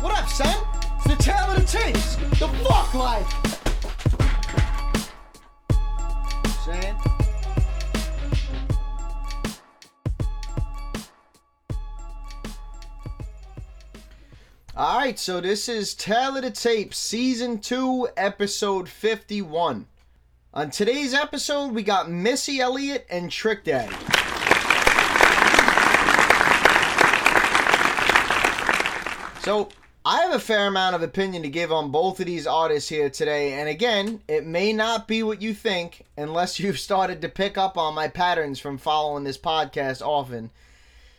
What up, son? It's the tale of the tapes. The fuck life. Saying? All right, so this is Tale of the Tape, Season 2, Episode 51. On today's episode, we got Missy Elliott and Trick Daddy. So, I have a fair amount of opinion to give on both of these artists here today, and again, it may not be what you think unless you've started to pick up on my patterns from following this podcast often.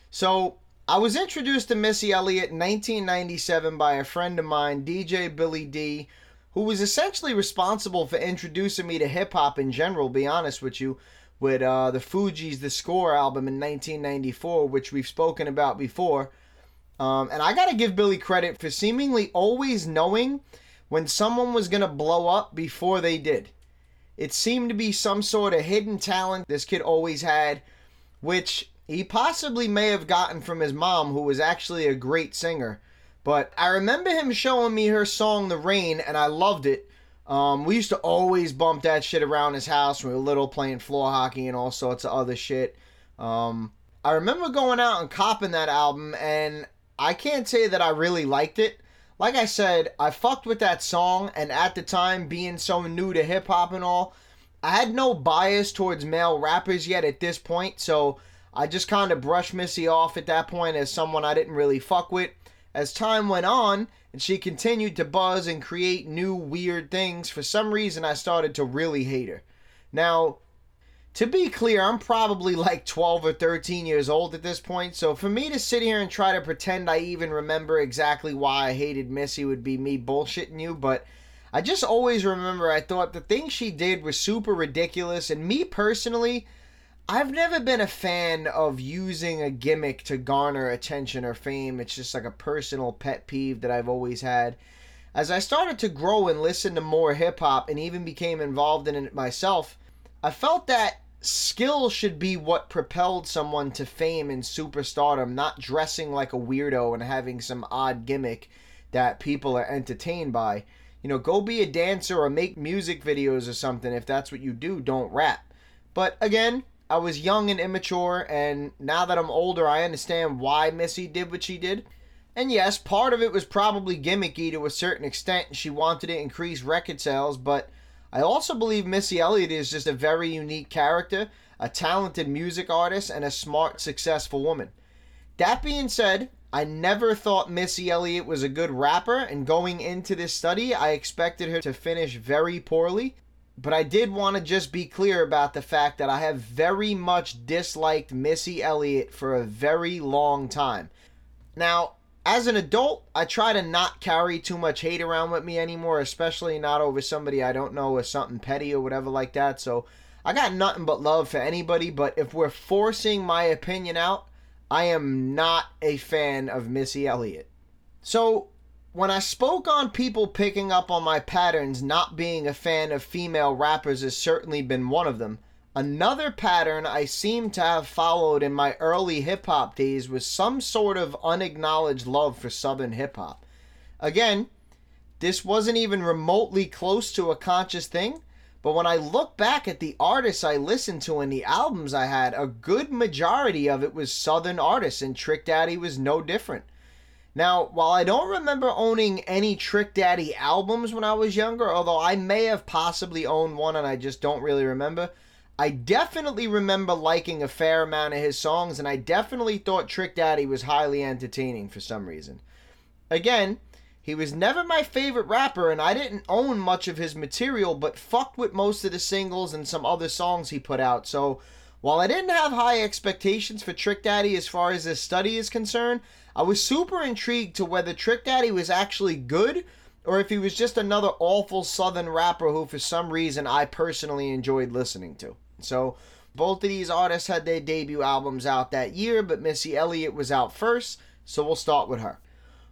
So, I was introduced to Missy Elliott in 1997 by a friend of mine, DJ Billy D, who was essentially responsible for introducing me to hip hop in general, be honest with you, with uh, the Fugees' The Score album in 1994, which we've spoken about before. Um, and I got to give Billy credit for seemingly always knowing when someone was going to blow up before they did. It seemed to be some sort of hidden talent this kid always had, which he possibly may have gotten from his mom, who was actually a great singer. But I remember him showing me her song The Rain, and I loved it. Um, we used to always bump that shit around his house when we were little, playing floor hockey and all sorts of other shit. Um, I remember going out and copping that album, and I can't say that I really liked it. Like I said, I fucked with that song, and at the time, being so new to hip hop and all, I had no bias towards male rappers yet at this point, so I just kind of brushed Missy off at that point as someone I didn't really fuck with. As time went on and she continued to buzz and create new weird things, for some reason I started to really hate her. Now, to be clear, I'm probably like 12 or 13 years old at this point, so for me to sit here and try to pretend I even remember exactly why I hated Missy would be me bullshitting you, but I just always remember I thought the thing she did was super ridiculous, and me personally, I've never been a fan of using a gimmick to garner attention or fame. It's just like a personal pet peeve that I've always had. As I started to grow and listen to more hip hop and even became involved in it myself, I felt that skill should be what propelled someone to fame and superstardom, not dressing like a weirdo and having some odd gimmick that people are entertained by. You know, go be a dancer or make music videos or something if that's what you do, don't rap. But again, I was young and immature, and now that I'm older, I understand why Missy did what she did. And yes, part of it was probably gimmicky to a certain extent, she wanted to increase record sales, but I also believe Missy Elliott is just a very unique character, a talented music artist, and a smart, successful woman. That being said, I never thought Missy Elliott was a good rapper, and going into this study, I expected her to finish very poorly. But I did want to just be clear about the fact that I have very much disliked Missy Elliott for a very long time. Now, as an adult, I try to not carry too much hate around with me anymore, especially not over somebody I don't know or something petty or whatever like that. So I got nothing but love for anybody, but if we're forcing my opinion out, I am not a fan of Missy Elliott. So when I spoke on people picking up on my patterns, not being a fan of female rappers has certainly been one of them. Another pattern I seem to have followed in my early hip hop days was some sort of unacknowledged love for southern hip hop. Again, this wasn't even remotely close to a conscious thing, but when I look back at the artists I listened to and the albums I had, a good majority of it was southern artists, and Trick Daddy was no different. Now, while I don't remember owning any Trick Daddy albums when I was younger, although I may have possibly owned one and I just don't really remember, I definitely remember liking a fair amount of his songs, and I definitely thought Trick Daddy was highly entertaining for some reason. Again, he was never my favorite rapper, and I didn't own much of his material, but fucked with most of the singles and some other songs he put out, so while I didn't have high expectations for Trick Daddy as far as his study is concerned, I was super intrigued to whether Trick Daddy was actually good or if he was just another awful southern rapper who for some reason I personally enjoyed listening to. So both of these artists had their debut albums out that year, but Missy Elliott was out first, so we'll start with her.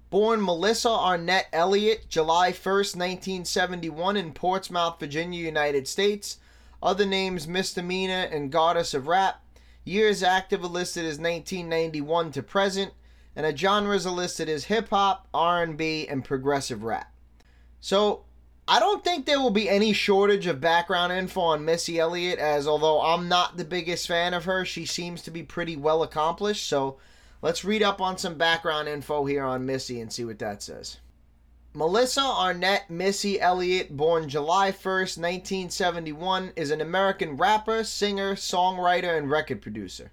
Born Melissa Arnette Elliott, July 1st, 1971, in Portsmouth, Virginia, United States. Other names Misdemeanor and Goddess of Rap. Years active listed as 1991 to present and her genres are listed as hip hop, R&B, and progressive rap. So, I don't think there will be any shortage of background info on Missy Elliott, as although I'm not the biggest fan of her, she seems to be pretty well accomplished. So, let's read up on some background info here on Missy and see what that says. Melissa Arnette Missy Elliott, born July 1st, 1971, is an American rapper, singer, songwriter, and record producer.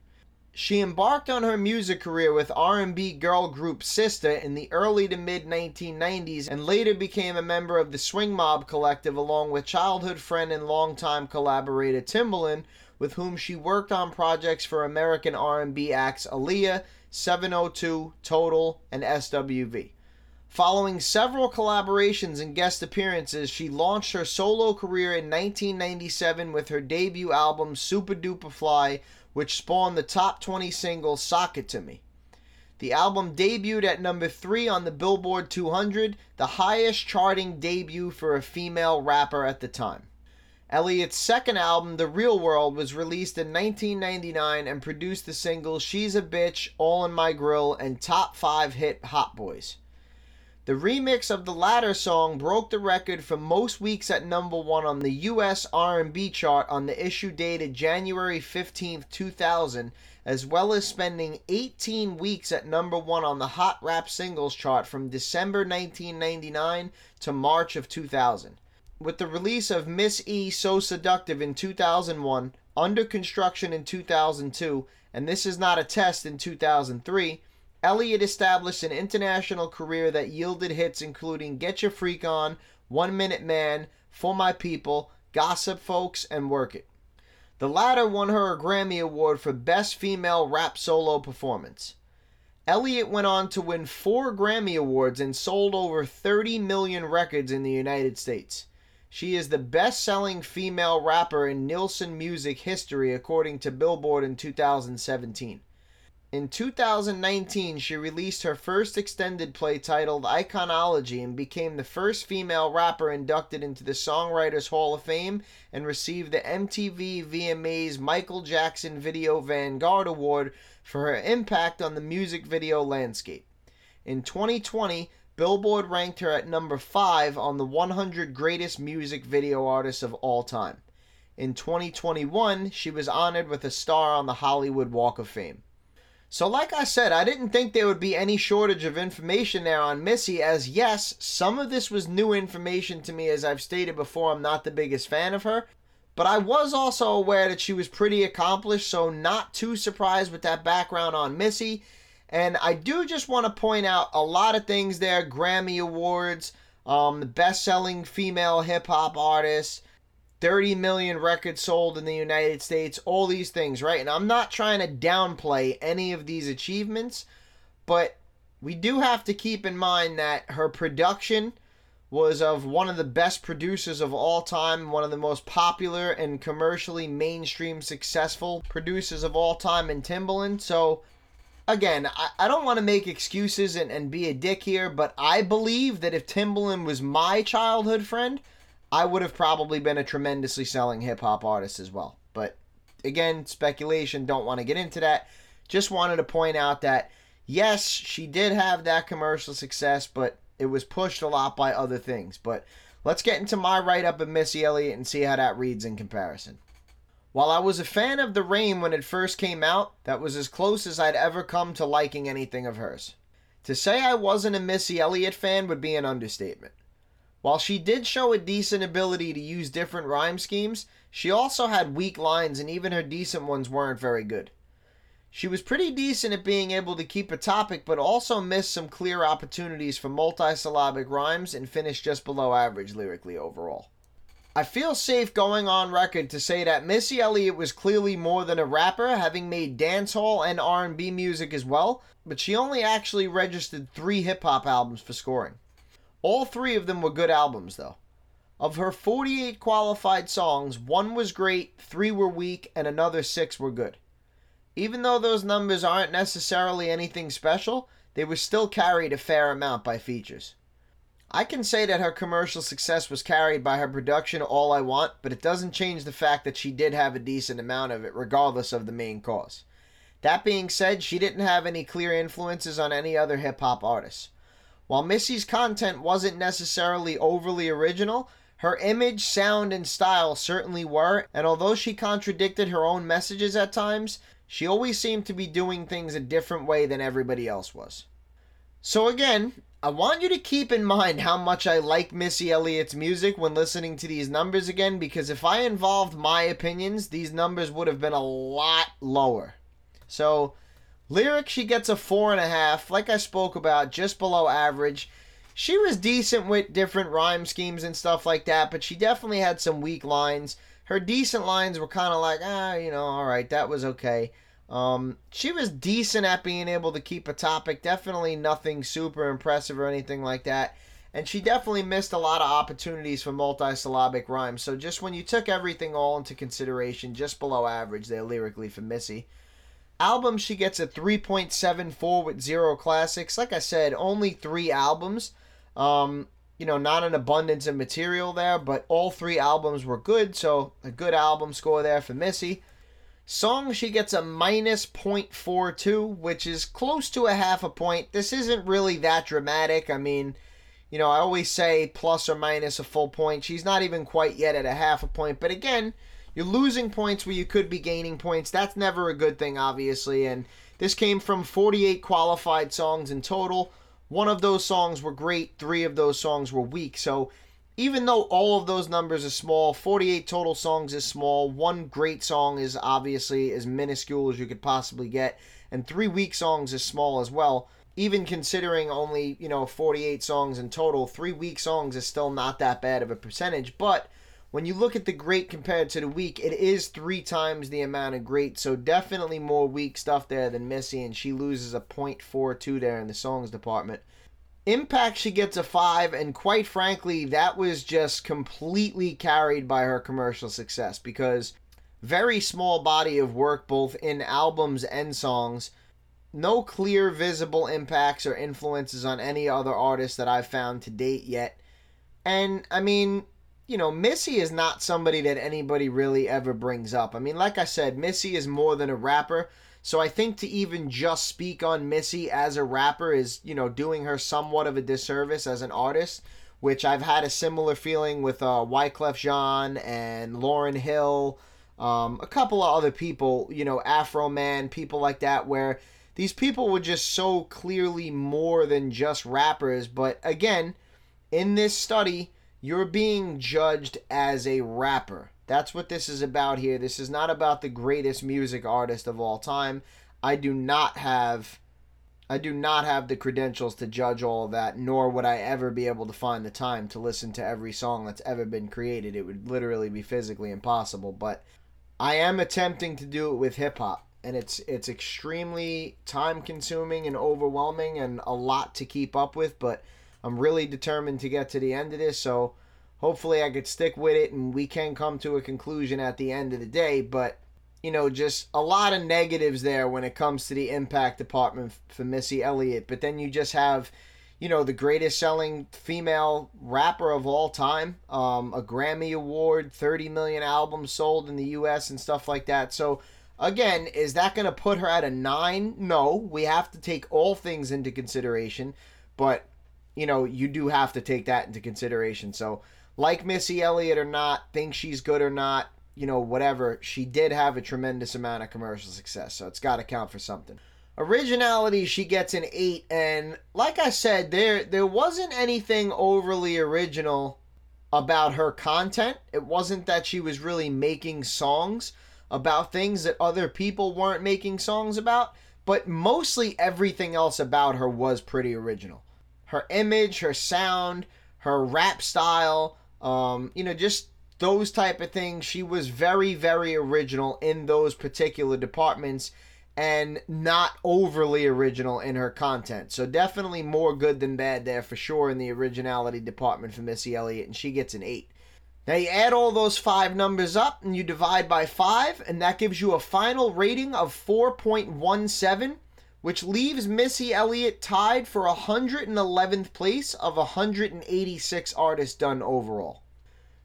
She embarked on her music career with R&B girl group Sista in the early to mid 1990s and later became a member of the Swing Mob Collective along with childhood friend and longtime collaborator Timbaland, with whom she worked on projects for American R&B acts Aaliyah, 702, Total, and SWV. Following several collaborations and guest appearances, she launched her solo career in 1997 with her debut album Supa Dupa Fly, which spawned the top 20 single Sock It To Me. The album debuted at number 3 on the Billboard 200, the highest charting debut for a female rapper at the time. Elliott's second album, The Real World, was released in 1999 and produced the singles She's a Bitch, All in My Grill, and top 5 hit Hot Boyz. The remix of the latter song broke the record for most weeks at number 1 on the US R&B chart on the issue dated January 15, 2000, as well as spending 18 weeks at number 1 on the Hot Rap Singles chart from December 1999 to March of 2000. With the release of Miss E So Addictive in 2001, Under Construction in 2002, and This Is Not a Test in 2003, Elliott established an international career that yielded hits including Get Your Freak On, One Minute Man, For My People, Gossip Folks, and Work It. The latter won her a Grammy Award for Best Female Rap Solo Performance. Elliott went on to win four Grammy Awards and sold over 30 million records in the United States. She is the best selling female rapper in Nielsen music history according to Billboard in 2017. In 2019, she released her first extended play titled Iconology and became the first female rapper inducted into the Songwriters Hall of Fame and received the MTV VMA's Michael Jackson Video Vanguard Award for her impact on the music video landscape. In 2020, Billboard ranked her at number 5 on the 100 greatest music video artists of all time. In 2021, she was honored with a star on the Hollywood Walk of Fame. So, like I said, I didn't think there would be any shortage of information there on Missy, as yes, some of this was new information to me. As I've stated before, I'm not the biggest fan of her. But I was also aware that she was pretty accomplished, so not too surprised with that background on Missy. And I do just want to point out a lot of things there Grammy Awards, um, the best selling female hip hop artist, 30 million records sold in the United States, all these things, right? And I'm not trying to downplay any of these achievements, but we do have to keep in mind that her production was of one of the best producers of all time, one of the most popular and commercially mainstream successful producers of all time in Timbaland. So, again, I, I don't want to make excuses and, and be a dick here, but I believe that if Timbaland was my childhood friend, I would have probably been a tremendously selling hip hop artist as well. But again, speculation, don't want to get into that. Just wanted to point out that yes, she did have that commercial success, but it was pushed a lot by other things. But let's get into my write up of Missy Elliott and see how that reads in comparison. While I was a fan of The Rain when it first came out, that was as close as I'd ever come to liking anything of hers. To say I wasn't a Missy Elliott fan would be an understatement. While she did show a decent ability to use different rhyme schemes, she also had weak lines and even her decent ones weren't very good. She was pretty decent at being able to keep a topic, but also missed some clear opportunities for multisyllabic rhymes and finished just below average lyrically overall. I feel safe going on record to say that Missy Elliott was clearly more than a rapper, having made dancehall and R&B music as well, but she only actually registered 3 hip hop albums for scoring. All three of them were good albums, though. Of her 48 qualified songs, one was great, three were weak, and another six were good. Even though those numbers aren't necessarily anything special, they were still carried a fair amount by features. I can say that her commercial success was carried by her production all I want, but it doesn't change the fact that she did have a decent amount of it, regardless of the main cause. That being said, she didn't have any clear influences on any other hip hop artists. While Missy's content wasn't necessarily overly original, her image, sound, and style certainly were, and although she contradicted her own messages at times, she always seemed to be doing things a different way than everybody else was. So, again, I want you to keep in mind how much I like Missy Elliott's music when listening to these numbers again, because if I involved my opinions, these numbers would have been a lot lower. So, lyric, she gets a four and a half, like I spoke about, just below average. She was decent with different rhyme schemes and stuff like that, but she definitely had some weak lines. Her decent lines were kind of like, ah, you know, all right, that was okay. Um, she was decent at being able to keep a topic. Definitely nothing super impressive or anything like that. And she definitely missed a lot of opportunities for multisyllabic rhymes. So just when you took everything all into consideration, just below average there lyrically for Missy. Album, she gets a 3.74 with zero classics. Like I said, only three albums. Um, you know, not an abundance of material there, but all three albums were good, so a good album score there for Missy. Song, she gets a minus 0.42, which is close to a half a point. This isn't really that dramatic. I mean, you know, I always say plus or minus a full point. She's not even quite yet at a half a point, but again, you're losing points where you could be gaining points. That's never a good thing, obviously, and this came from 48 qualified songs in total. One of those songs were great, three of those songs were weak. So even though all of those numbers are small, 48 total songs is small. One great song is obviously as minuscule as you could possibly get, and three weak songs is small as well. Even considering only, you know, 48 songs in total, three weak songs is still not that bad of a percentage. But when you look at the great compared to the weak, it is three times the amount of great. So definitely more weak stuff there than Missy, and she loses a 0.42 there in the songs department. Impact, she gets a five, and quite frankly, that was just completely carried by her commercial success because very small body of work, both in albums and songs. No clear visible impacts or influences on any other artist that I've found to date yet. And I mean, you know, Missy is not somebody that anybody really ever brings up. I mean, like I said, Missy is more than a rapper. So I think to even just speak on Missy as a rapper is, you know, doing her somewhat of a disservice as an artist, which I've had a similar feeling with uh, Wyclef Jean and Lauryn Hill, um, a couple of other people, you know, Afroman, people like that, where these people were just so clearly more than just rappers. But again, in this study, you're being judged as a rapper. That's what this is about here. This is not about the greatest music artist of all time. I do not have I do not have the credentials to judge all that, nor would I ever be able to find the time to listen to every song that's ever been created. It would literally be physically impossible, but I am attempting to do it with hip hop, and it's it's extremely time consuming and overwhelming and a lot to keep up with, but I'm really determined to get to the end of this, so hopefully I could stick with it and we can come to a conclusion at the end of the day. But, you know, just a lot of negatives there when it comes to the impact department for Missy Elliott. But then you just have, you know, the greatest selling female rapper of all time, um, a Grammy Award, 30 million albums sold in the US and stuff like that. So, again, is that going to put her at a nine? No, we have to take all things into consideration. But, you know, you do have to take that into consideration. So, like Missy Elliott or not, think she's good or not, you know, whatever, she did have a tremendous amount of commercial success, so it's got to count for something. Originality, she gets an eight, and like I said, there there wasn't anything overly original about her content. It wasn't that she was really making songs about things that other people weren't making songs about, but mostly everything else about her was pretty original. Her image, her sound, her rap style, um, you know, just those type of things. She was very, very original in those particular departments and not overly original in her content. So definitely more good than bad there for sure in the originality department for Missy Elliott, and she gets an 8. Now you add all those five numbers up and you divide by 5, and that gives you a final rating of 4.17, which leaves Missy Elliott tied for 111th place of 186 artists done overall.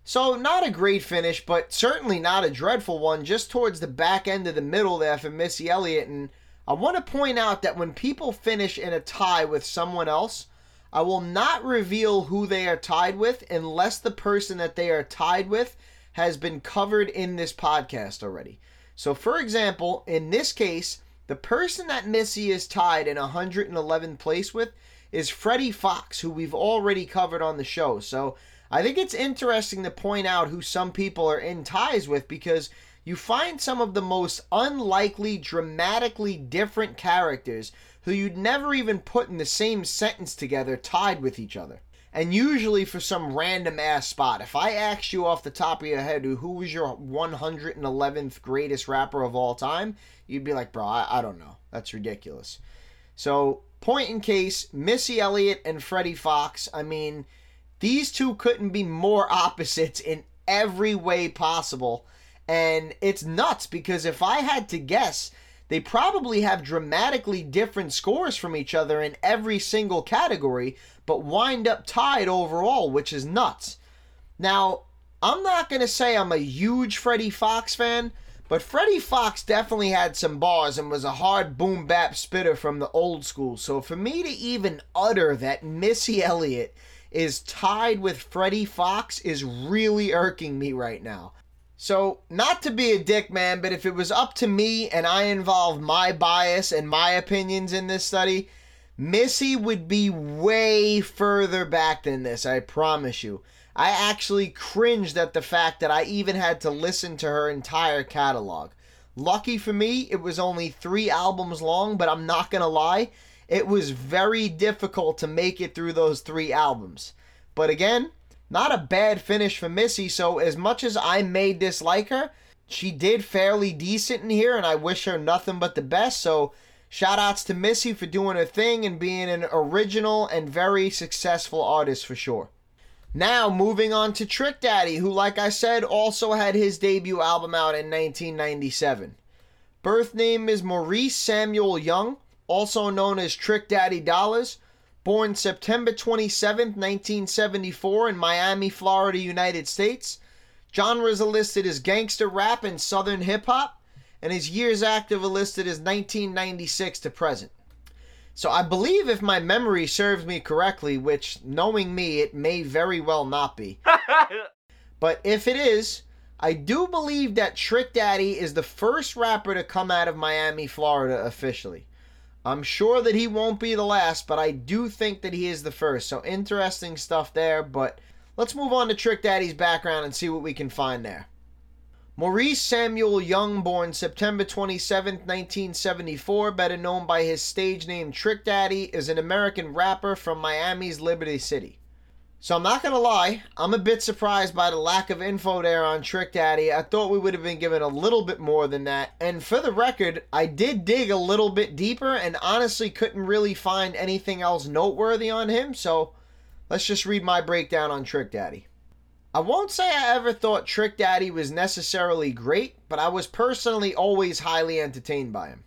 So, not a great finish, but certainly not a dreadful one, just towards the back end of the middle there for Missy Elliott. And I want to point out that when people finish in a tie with someone else, I will not reveal who they are tied with unless the person that they are tied with has been covered in this podcast already. So, for example, in this case, the person that Missy is tied in 111th place with is Freddie Foxxx, who we've already covered on the show. So, I think it's interesting to point out who some people are in ties with because you find some of the most unlikely, dramatically different characters who you'd never even put in the same sentence together tied with each other. And usually for some random ass spot. If I asked you off the top of your head who was your 111th greatest rapper of all time, you'd be like, bro, I, I don't know. That's ridiculous. So, point in case, Missy Elliott and Freddie Foxxx, I mean, these two couldn't be more opposites in every way possible. And it's nuts because if I had to guess, they probably have dramatically different scores from each other in every single category, but wind up tied overall, which is nuts. Now, I'm not going to say I'm a huge Freddie Foxxx fan, but Freddie Foxxx definitely had some bars and was a hard boom bap spitter from the old school. So for me to even utter that Missy Elliott is tied with Freddie Foxxx is really irking me right now. So, not to be a dick, man, but if it was up to me and I involved my bias and my opinions in this study, Missy would be way further back than this, I promise you. I actually cringed at the fact that I even had to listen to her entire catalog. Lucky for me, it was only three albums long, but I'm not gonna lie, it was very difficult to make it through those three albums. But again, not a bad finish for Missy. So as much as I may dislike her, she did fairly decent in here, and I wish her nothing but the best. So shout outs to Missy for doing her thing and being an original and very successful artist for sure. Now, moving on to Trick Daddy, who, like I said, also had his debut album out in 1997. Birth name is Maurice Samuel Young, also known as Trick Daddy Dollars. Born September 27, 1974, in Miami, Florida, United States. Genres are listed as gangster rap and southern hip hop, and his years active are listed as 1996 to present. So I believe if my memory serves me correctly, which knowing me, it may very well not be. but if it is, I do believe that Trick Daddy is the first rapper to come out of Miami, Florida officially. I'm sure that he won't be the last, but I do think that he is the first. So interesting stuff there. But let's move on to Trick Daddy's background and see what we can find there. Maurice Samuel Young, born September 27, 1974, better known by his stage name Trick Daddy, is an American rapper from Miami's Liberty City. So I'm not gonna lie, I'm a bit surprised by the lack of info there on Trick Daddy. I thought we would have been given a little bit more than that. And for the record, I did dig a little bit deeper and honestly couldn't really find anything else noteworthy on him. So let's just read my breakdown on Trick Daddy. I won't say I ever thought Trick Daddy was necessarily great, but I was personally always highly entertained by him.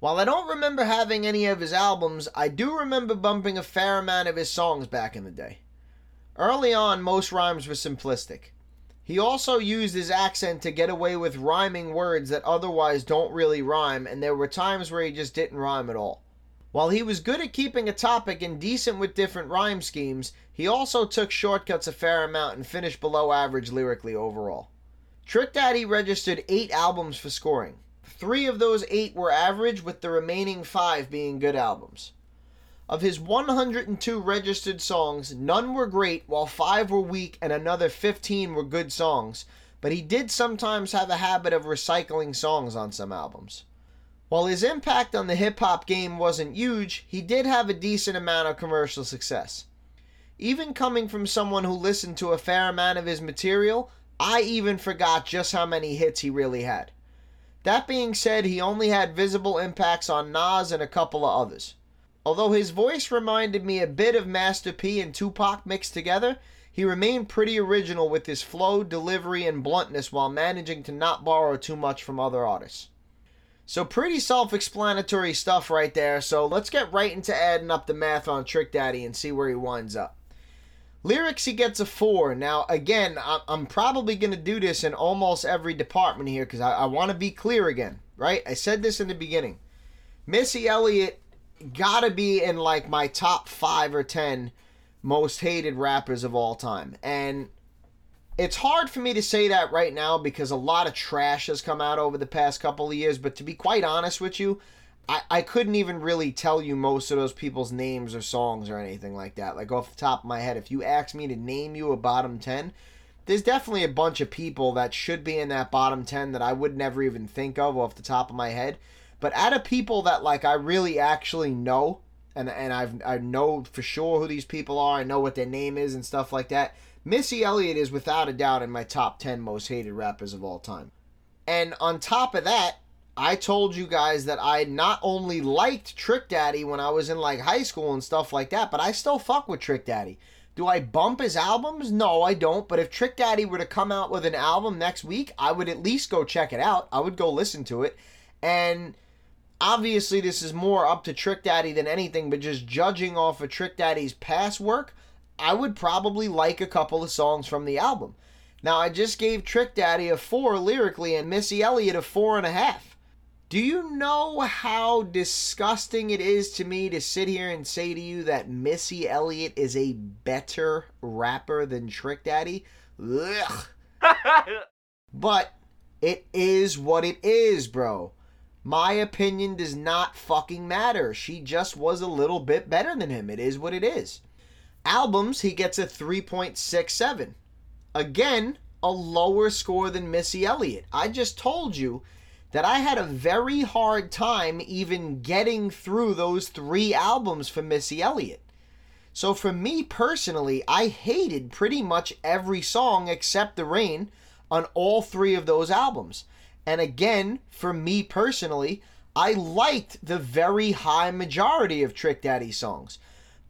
While I don't remember having any of his albums, I do remember bumping a fair amount of his songs back in the day. Early on, most rhymes were simplistic. He also used his accent to get away with rhyming words that otherwise don't really rhyme, and there were times where he just didn't rhyme at all. While he was good at keeping a topic and decent with different rhyme schemes, he also took shortcuts a fair amount and finished below average lyrically overall. Trick Daddy registered eight albums for scoring. Three of those eight were average, with the remaining five being good albums. Of his 102 registered songs, none were great, while five were weak and another 15 were good songs, but he did sometimes have a habit of recycling songs on some albums. While his impact on the hip hop game wasn't huge, he did have a decent amount of commercial success. Even coming from someone who listened to a fair amount of his material, I even forgot just how many hits he really had. That being said, he only had visible impacts on Nas and a couple of others. Although his voice reminded me a bit of Master P and Tupac mixed together, he remained pretty original with his flow, delivery, and bluntness while managing to not borrow too much from other artists. So, pretty self explanatory stuff right there. So, let's get right into adding up the math on Trick Daddy and see where he winds up. Lyrics, he gets a 4. Now, again, I'm probably going to do this in almost every department here because I, I want to be clear again, right? I said this in the beginning. Missy Elliott gotta be in like my top five or ten most hated rappers of all time. And it's hard for me to say that right now because a lot of trash has come out over the past couple of years. But to be quite honest with you, I, I couldn't even really tell you most of those people's names or songs or anything like that. Like off the top of my head, if you asked me to name you a bottom 10, there's definitely a bunch of people that should be in that bottom 10 that I would never even think of off the top of my head. But out of people that like I really actually know and and I've I know for sure who these people are, I know what their name is and stuff like that. Missy Elliott is without a doubt in my top 10 most hated rappers of all time. And on top of that, I told you guys that I not only liked Trick Daddy when I was in like high school and stuff like that, but I still fuck with Trick Daddy. Do I bump his albums? No, I don't. But if Trick Daddy were to come out with an album next week, I would at least go check it out. I would go listen to it. And obviously, this is more up to Trick Daddy than anything, but just judging off of Trick Daddy's past work, I would probably like a couple of songs from the album. Now, I just gave Trick Daddy a four lyrically and Missy Elliott a four and a half. Do you know how disgusting it is to me to sit here and say to you that Missy Elliott is a better rapper than Trick Daddy? Ugh. but it is what it is, bro. My opinion does not fucking matter. She just was a little bit better than him. It is what it is. Albums, he gets a 3.67. Again, a lower score than Missy Elliott. I just told you that I had a very hard time even getting through those three albums for Missy Elliott. So for me personally, I hated pretty much every song except The Rain on all three of those albums. And again, for me personally, I liked the very high majority of Trick Daddy songs.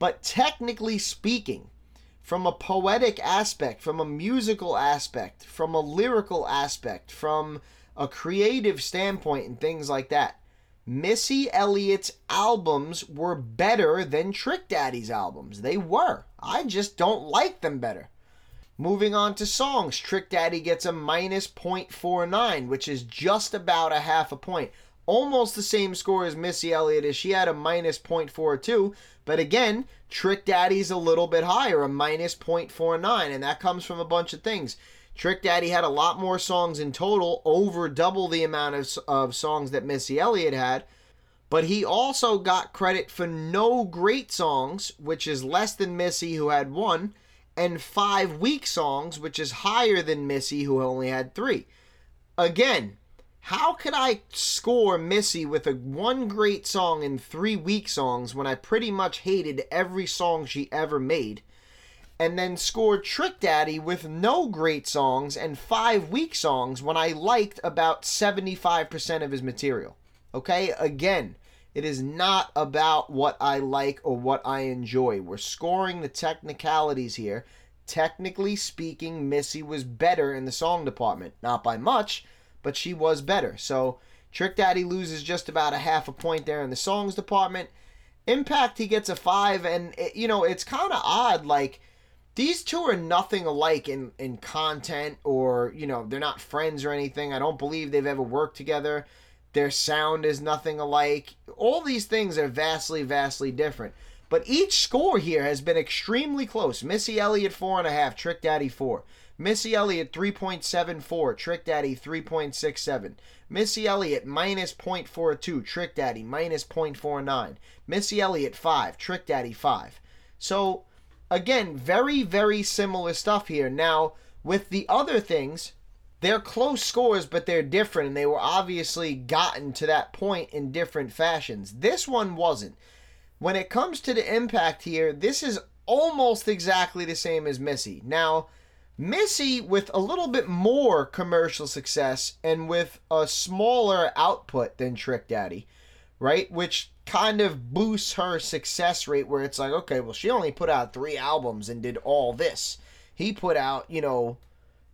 But technically speaking, from a poetic aspect, from a musical aspect, from a lyrical aspect, from a creative standpoint, and things like that, Missy Elliott's albums were better than Trick Daddy's albums. They were. I just don't like them better. Moving on to songs, Trick Daddy gets a minus 0.49, which is just about a half a point. Almost the same score as Missy Elliott as she had a minus 0.42, but again, Trick Daddy's a little bit higher, a minus 0.49, and that comes from a bunch of things. Trick Daddy had a lot more songs in total, over double the amount of, of songs that Missy Elliott had. But he also got credit for no great songs, which is less than Missy, who had one, and five weak songs, which is higher than Missy, who only had three. Again, how could I score Missy with a one great song and three weak songs when I pretty much hated every song she ever made? And then score Trick Daddy with no great songs and five weak songs when I liked about 75% of his material. Okay? Again, it is not about what I like or what I enjoy. We're scoring the technicalities here. Technically speaking, Missy was better in the song department. Not by much, but she was better. So Trick Daddy loses just about a half a point there in the songs department. Impact, he gets a five, and it, you know it's kind of odd. Like these two are nothing alike in in content, or you know they're not friends or anything. I don't believe they've ever worked together. Their sound is nothing alike. All these things are vastly, vastly different. But each score here has been extremely close. Missy Elliott four and a half, Trick Daddy four. Missy Elliott 3.74, Trick Daddy 3.67. Missy Elliott minus 0.42, Trick Daddy minus 0.49. Missy Elliott 5, Trick Daddy 5. So, again, very, very similar stuff here. Now, with the other things, they're close scores, but they're different, and they were obviously gotten to that point in different fashions. This one wasn't. When it comes to the impact here, this is almost exactly the same as Missy. Now, Missy, with a little bit more commercial success and with a smaller output than Trick Daddy, right? Which kind of boosts her success rate where it's like, okay, well, she only put out three albums and did all this. He put out, you know,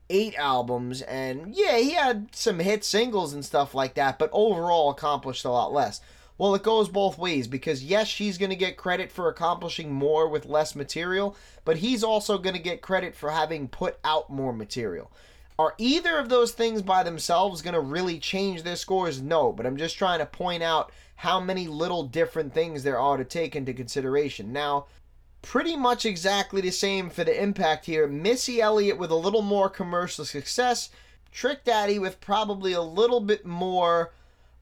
eight albums and yeah, he had some hit singles and stuff like that, but overall accomplished a lot less. Well, it goes both ways because yes, she's going to get credit for accomplishing more with less material, but he's also going to get credit for having put out more material. Are either of those things by themselves going to really change their scores? No, but I'm just trying to point out how many little different things there are to take into consideration. Now, pretty much exactly the same for the impact here. Missy Elliott with a little more commercial success, Trick Daddy with probably a little bit more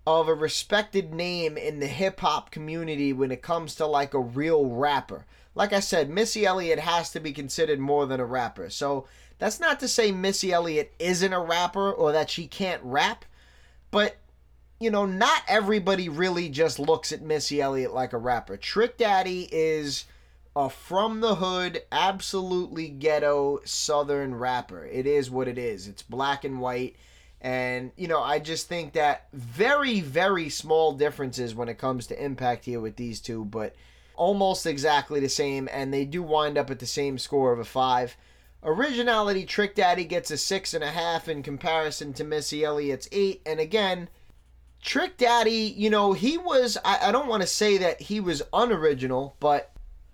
of a respected name in the hip hop community when it comes to like a real rapper. Like I said, Missy Elliott has to be considered more than a rapper. So that's not to say Missy Elliott isn't a rapper or that she can't rap, but you know, not everybody really just looks at Missy Elliott like a rapper. Trick Daddy is a from the hood, absolutely ghetto southern rapper. It is what it is. It's black and white. And, you know, I just think that very, very small differences when it comes to impact here with these two, but almost exactly the same. And they do wind up at the same score of a five. Originality Trick Daddy gets a six and a half in comparison to Missy Elliott's eight. And again, Trick Daddy, you know, he was, I, I don't want to say that he was unoriginal, but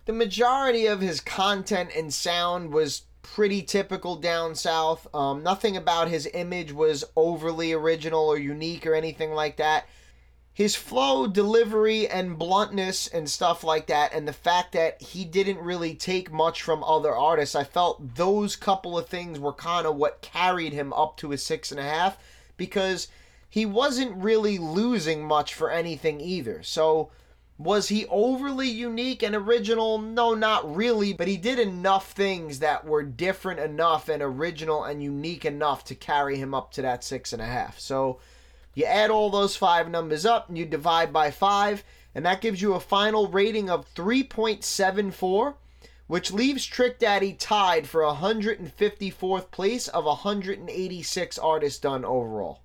the majority of his content and sound was pretty typical down south. Um, nothing about his image was overly original or unique or anything like that. His flow, delivery, and bluntness and stuff like that, and the fact that he didn't really take much from other artists, I felt those couple of things were kind of what carried him up to a six and a half because he wasn't really losing much for anything either. So was he overly unique and original? No, not really, but he did enough things that were different enough and original and unique enough to carry him up to that six and a half. So you add all those five numbers up and you divide by five, and that gives you a final rating of 3.74, which leaves Trick Daddy tied for 154th place of 186 artists done overall.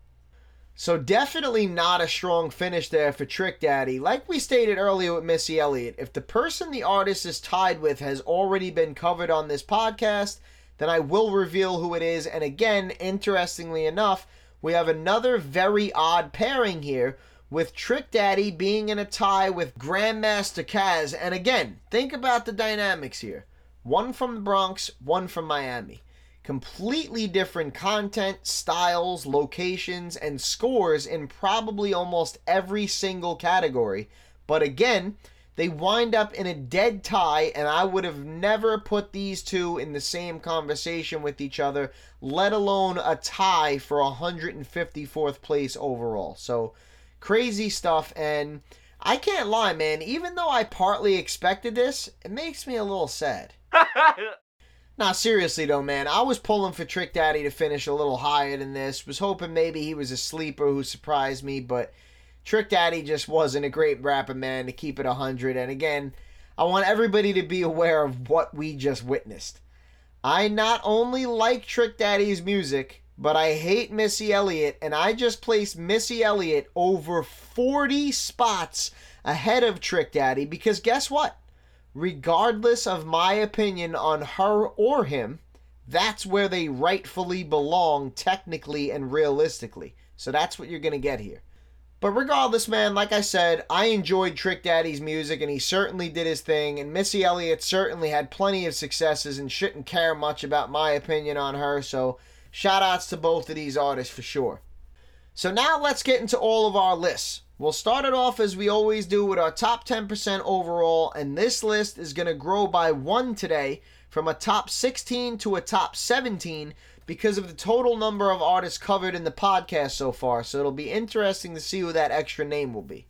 So definitely not a strong finish there for Trick Daddy. Like we stated earlier with Missy Elliott, if the person the artist is tied with has already been covered on this podcast, then I will reveal who it is. And again, interestingly enough, we have another very odd pairing here with Trick Daddy being in a tie with Grandmaster Caz. And again, think about the dynamics here. One from the Bronx, one from Miami completely different content, styles, locations, and scores in probably almost every single category. But again, they wind up in a dead tie, and I would have never put these two in the same conversation with each other, let alone a tie for 154th place overall. So crazy stuff, and I can't lie, man. Even though I partly expected this, it makes me a little sad. Nah, seriously though, man, I was pulling for Trick Daddy to finish a little higher than this. Was hoping maybe he was a sleeper who surprised me, but Trick Daddy just wasn't a great rapper, man, to keep it 100. And again, I want everybody to be aware of what we just witnessed. I not only like Trick Daddy's music, but I hate Missy Elliott, and I just placed Missy Elliott over 40 spots ahead of Trick Daddy because guess what? Regardless of my opinion on her or him, that's where they rightfully belong, technically and realistically. So that's what you're going to get here. But regardless, man, like I said, I enjoyed Trick Daddy's music and he certainly did his thing. And Missy Elliott certainly had plenty of successes and shouldn't care much about my opinion on her. So shout outs to both of these artists for sure. So now let's get into all of our lists. We'll start it off as we always do with our top 10% overall, and this list is going to grow by one today from a top 16 to a top 17 because of the total number of artists covered in the podcast so far. So it'll be interesting to see who that extra name will be.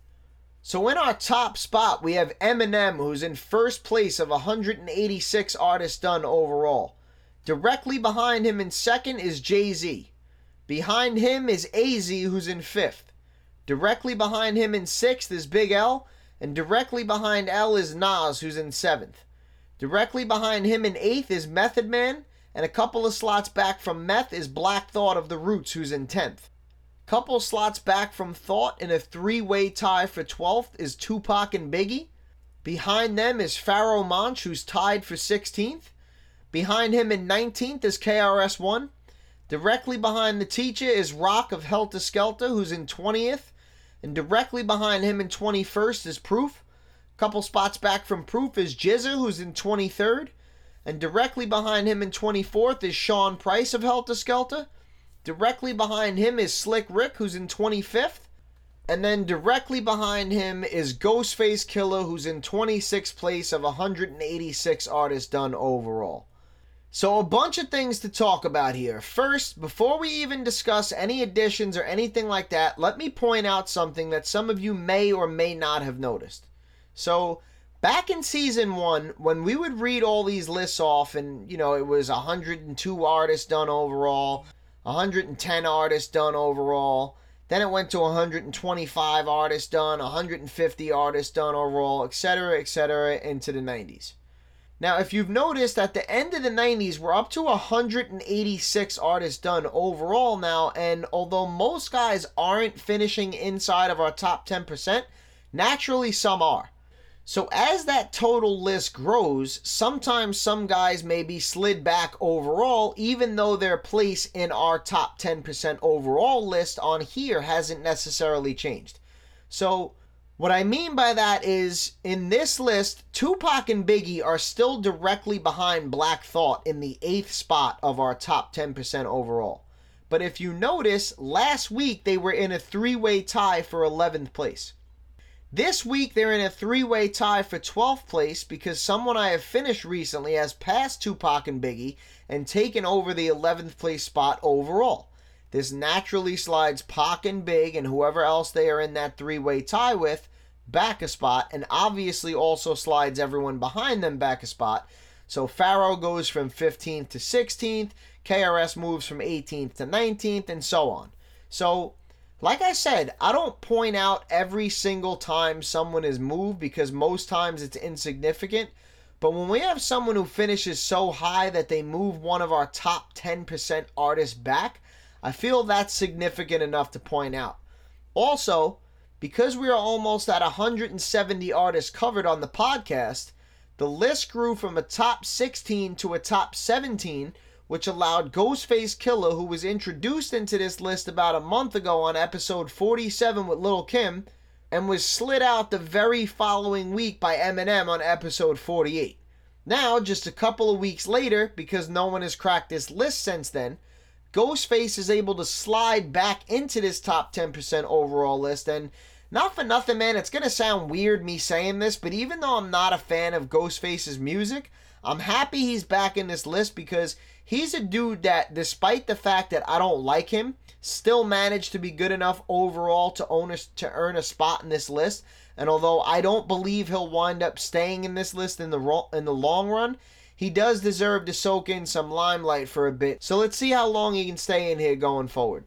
So in our top spot, we have Eminem, who's in first place of 186 artists done overall. Directly behind him in second is Jay Z. Behind him is AZ, who's in fifth. Directly behind him in sixth is Big L, and directly behind L is Nas, who's in seventh. Directly behind him in eighth is Method Man, and a couple of slots back from Meth is Black Thought of the Roots, who's in tenth. Couple slots back from Thought in a three way tie for 12th is Tupac and Biggie. Behind them is Pharoahe Monch, who's tied for 16th. Behind him in 19th is KRS1. Directly behind the teacher is Rock of Heltah Skeltah, who's in 20th. And directly behind him in 21st is Proof. A couple spots back from Proof is GZA, who's in 23rd. And directly behind him in 24th is Sean Price of Heltah Skeltah. Directly behind him is Slick Rick, who's in 25th. And then directly behind him is Ghostface Killah, who's in 26th place of 186 artists done overall. So, a bunch of things to talk about here. First, before we even discuss any additions or anything like that, let me point out something that some of you may or may not have noticed. So, back in season one, when we would read all these lists off, and you know, it was 102 artists done overall, 110 artists done overall, then it went to 125 artists done, 150 artists done overall, etc., etc., into the 90s. Now, if you've noticed at the end of the 90s, we're up to 186 artists done overall now, and although most guys aren't finishing inside of our top 10%, naturally some are. So as that total list grows, sometimes some guys may be slid back overall, even though their place in our top 10% overall list on here hasn't necessarily changed. So what I mean by that is in this list, Tupac and Biggie are still directly behind Black Thought in the eighth spot of our top 10% overall. But if you notice, last week they were in a three way tie for 11th place. This week they're in a three way tie for 12th place because someone I have finished recently has passed Tupac and Biggie and taken over the 11th place spot overall. This naturally slides Pac and Big and whoever else they are in that three way tie with back a spot and obviously also slides everyone behind them back a spot. So Pharoah goes from 15th to 16th, KRS moves from 18th to 19th, and so on. So like I said, I don't point out every single time someone is moved because most times it's insignificant. But when we have someone who finishes so high that they move one of our top 10% artists back, I feel that's significant enough to point out. Also, because we are almost at 170 artists covered on the podcast, the list grew from a top 16 to a top 17 which allowed Ghostface Killah, who was introduced into this list about a month ago on episode 47 with Lil Kim, and was slid out the very following week by Eminem on episode 48. Now, just a couple of weeks later, because no one has cracked this list since then, Ghostface is able to slide back into this top 10% overall list. And not for nothing, man, it's going to sound weird me saying this, but even though I'm not a fan of Ghostface's music, I'm happy he's back in this list because he's a dude that, despite the fact that I don't like him, still managed to be good enough overall to own a, to earn a spot in this list. And although I don't believe he'll wind up staying in this list in the in the long run, he does deserve to soak in some limelight for a bit. So let's see how long he can stay in here going forward.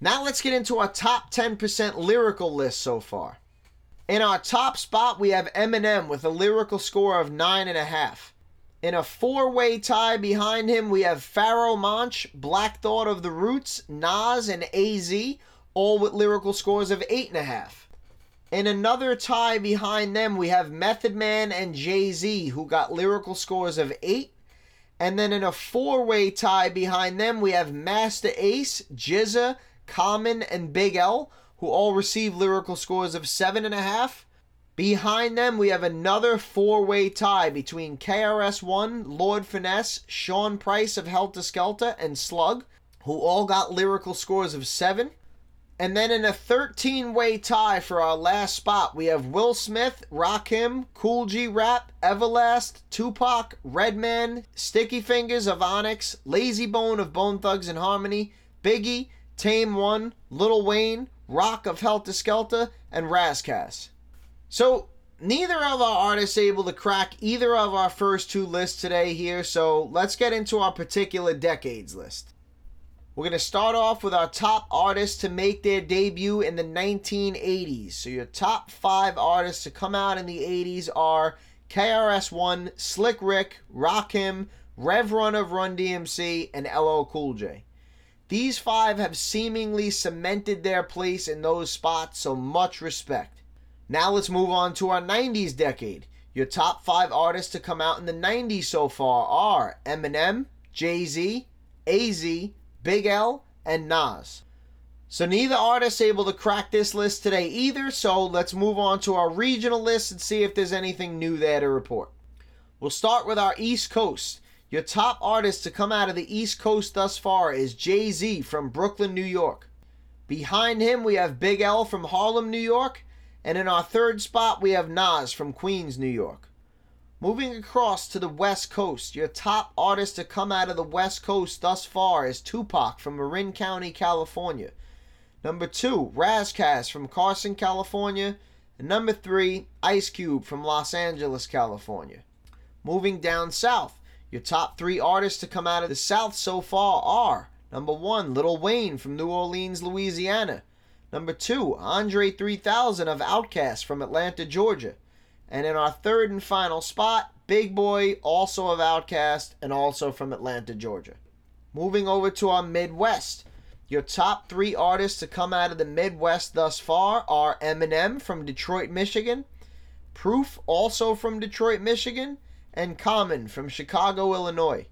Now let's get into our top 10% lyrical list so far. In our top spot, we have Eminem with a lyrical score of 9.5. In a four way tie behind him, we have Pharoah Monch, Black Thought of the Roots, Nas, and AZ, all with lyrical scores of 8.5. In another tie behind them, we have Method Man and Jay Z, who got lyrical scores of 8. And then in a four way tie behind them, we have Masta Ace, GZA, Common, and Big L, who all received lyrical scores of 7.5. Behind them, we have another four way tie between KRS-One, Lord Finesse, Sean Price of Heltah Skeltah, and Slug, who all got lyrical scores of 7. And then in a 13 way tie for our last spot, we have Will Smith, Rakim, Kool G Rap, Everlast, Tupac, Redman, Sticky Fingers of Onyx, Layzie Bone of Bone Thugs-n-Harmony, Biggie, Tame One, Lil Wayne, Rock of Heltah Skeltah, and Ras Kass. So neither of our artists able to crack either of our first two lists today here, so let's get into our particular decades list. We're going to start off with our top artists to make their debut in the 1980s. So your top five artists to come out in the 80s are KRS-One, Slick Rick, Rakim, Rev Run of Run DMC, and LL Cool J. These five have seemingly cemented their place in those spots, so much respect. Now let's move on to our 90s decade. Your top five artists to come out in the 90s so far are Eminem, Jay Z, AZ, Big L, and Nas. So neither artist able to crack this list today either, so let's move on to our regional list and see if there's anything new there to report. We'll start with our East Coast. Your top artist to come out of the East Coast thus far is Jay Z from Brooklyn, New York. Behind him, we have Big L from Harlem, New York. And in our third spot, we have Nas from Queens, New York. Moving across to the West Coast, your top artist to come out of the West Coast thus far is Tupac from Marin County, California. Number two, Ras Kass from Carson, California. And number three, Ice Cube from Los Angeles, California. Moving down south, your top three artists to come out of the South so far are number one, Lil Wayne from New Orleans, Louisiana. Number two, Andre 3000 of Outkast from Atlanta, Georgia. And in our third and final spot, Big Boi, also of Outkast and also from Atlanta, Georgia. Moving over to our Midwest. Your top three artists to come out of the Midwest thus far are Eminem from Detroit, Michigan, Proof, also from Detroit, Michigan, and Common from Chicago, Illinois.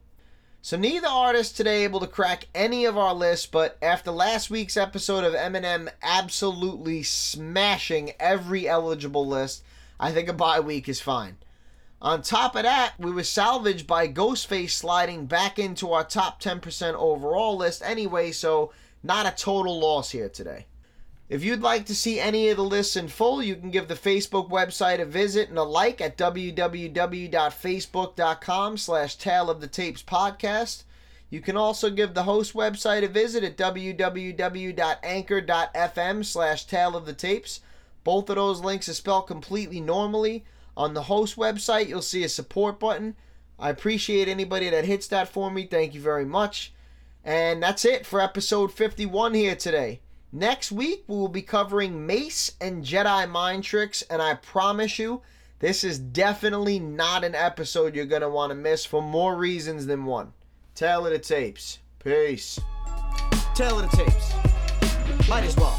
So neither artist today able to crack any of our lists, but after last week's episode of Eminem absolutely smashing every eligible list, I think a bye week is fine. On top of that, we were salvaged by Ghostface sliding back into our top 10% overall list anyway, so not a total loss here today. If you'd like to see any of the lists in full, you can give the Facebook website a visit and a like at www.facebook.com slash Tale podcast. You can also give the host website a visit at www.anchor.fm slash Tale. Both of those links are spelled completely normally. On the host website, you'll see a support button. I appreciate anybody that hits that for me. Thank you very much. And that's it for episode 51 here today. Next week, we will be covering Mase and Jedi Mind Tricks, and I promise you, this is definitely not an episode you're going to want to miss for more reasons than one. Tale of the tapes. Peace. Tale of the tapes. Might as well.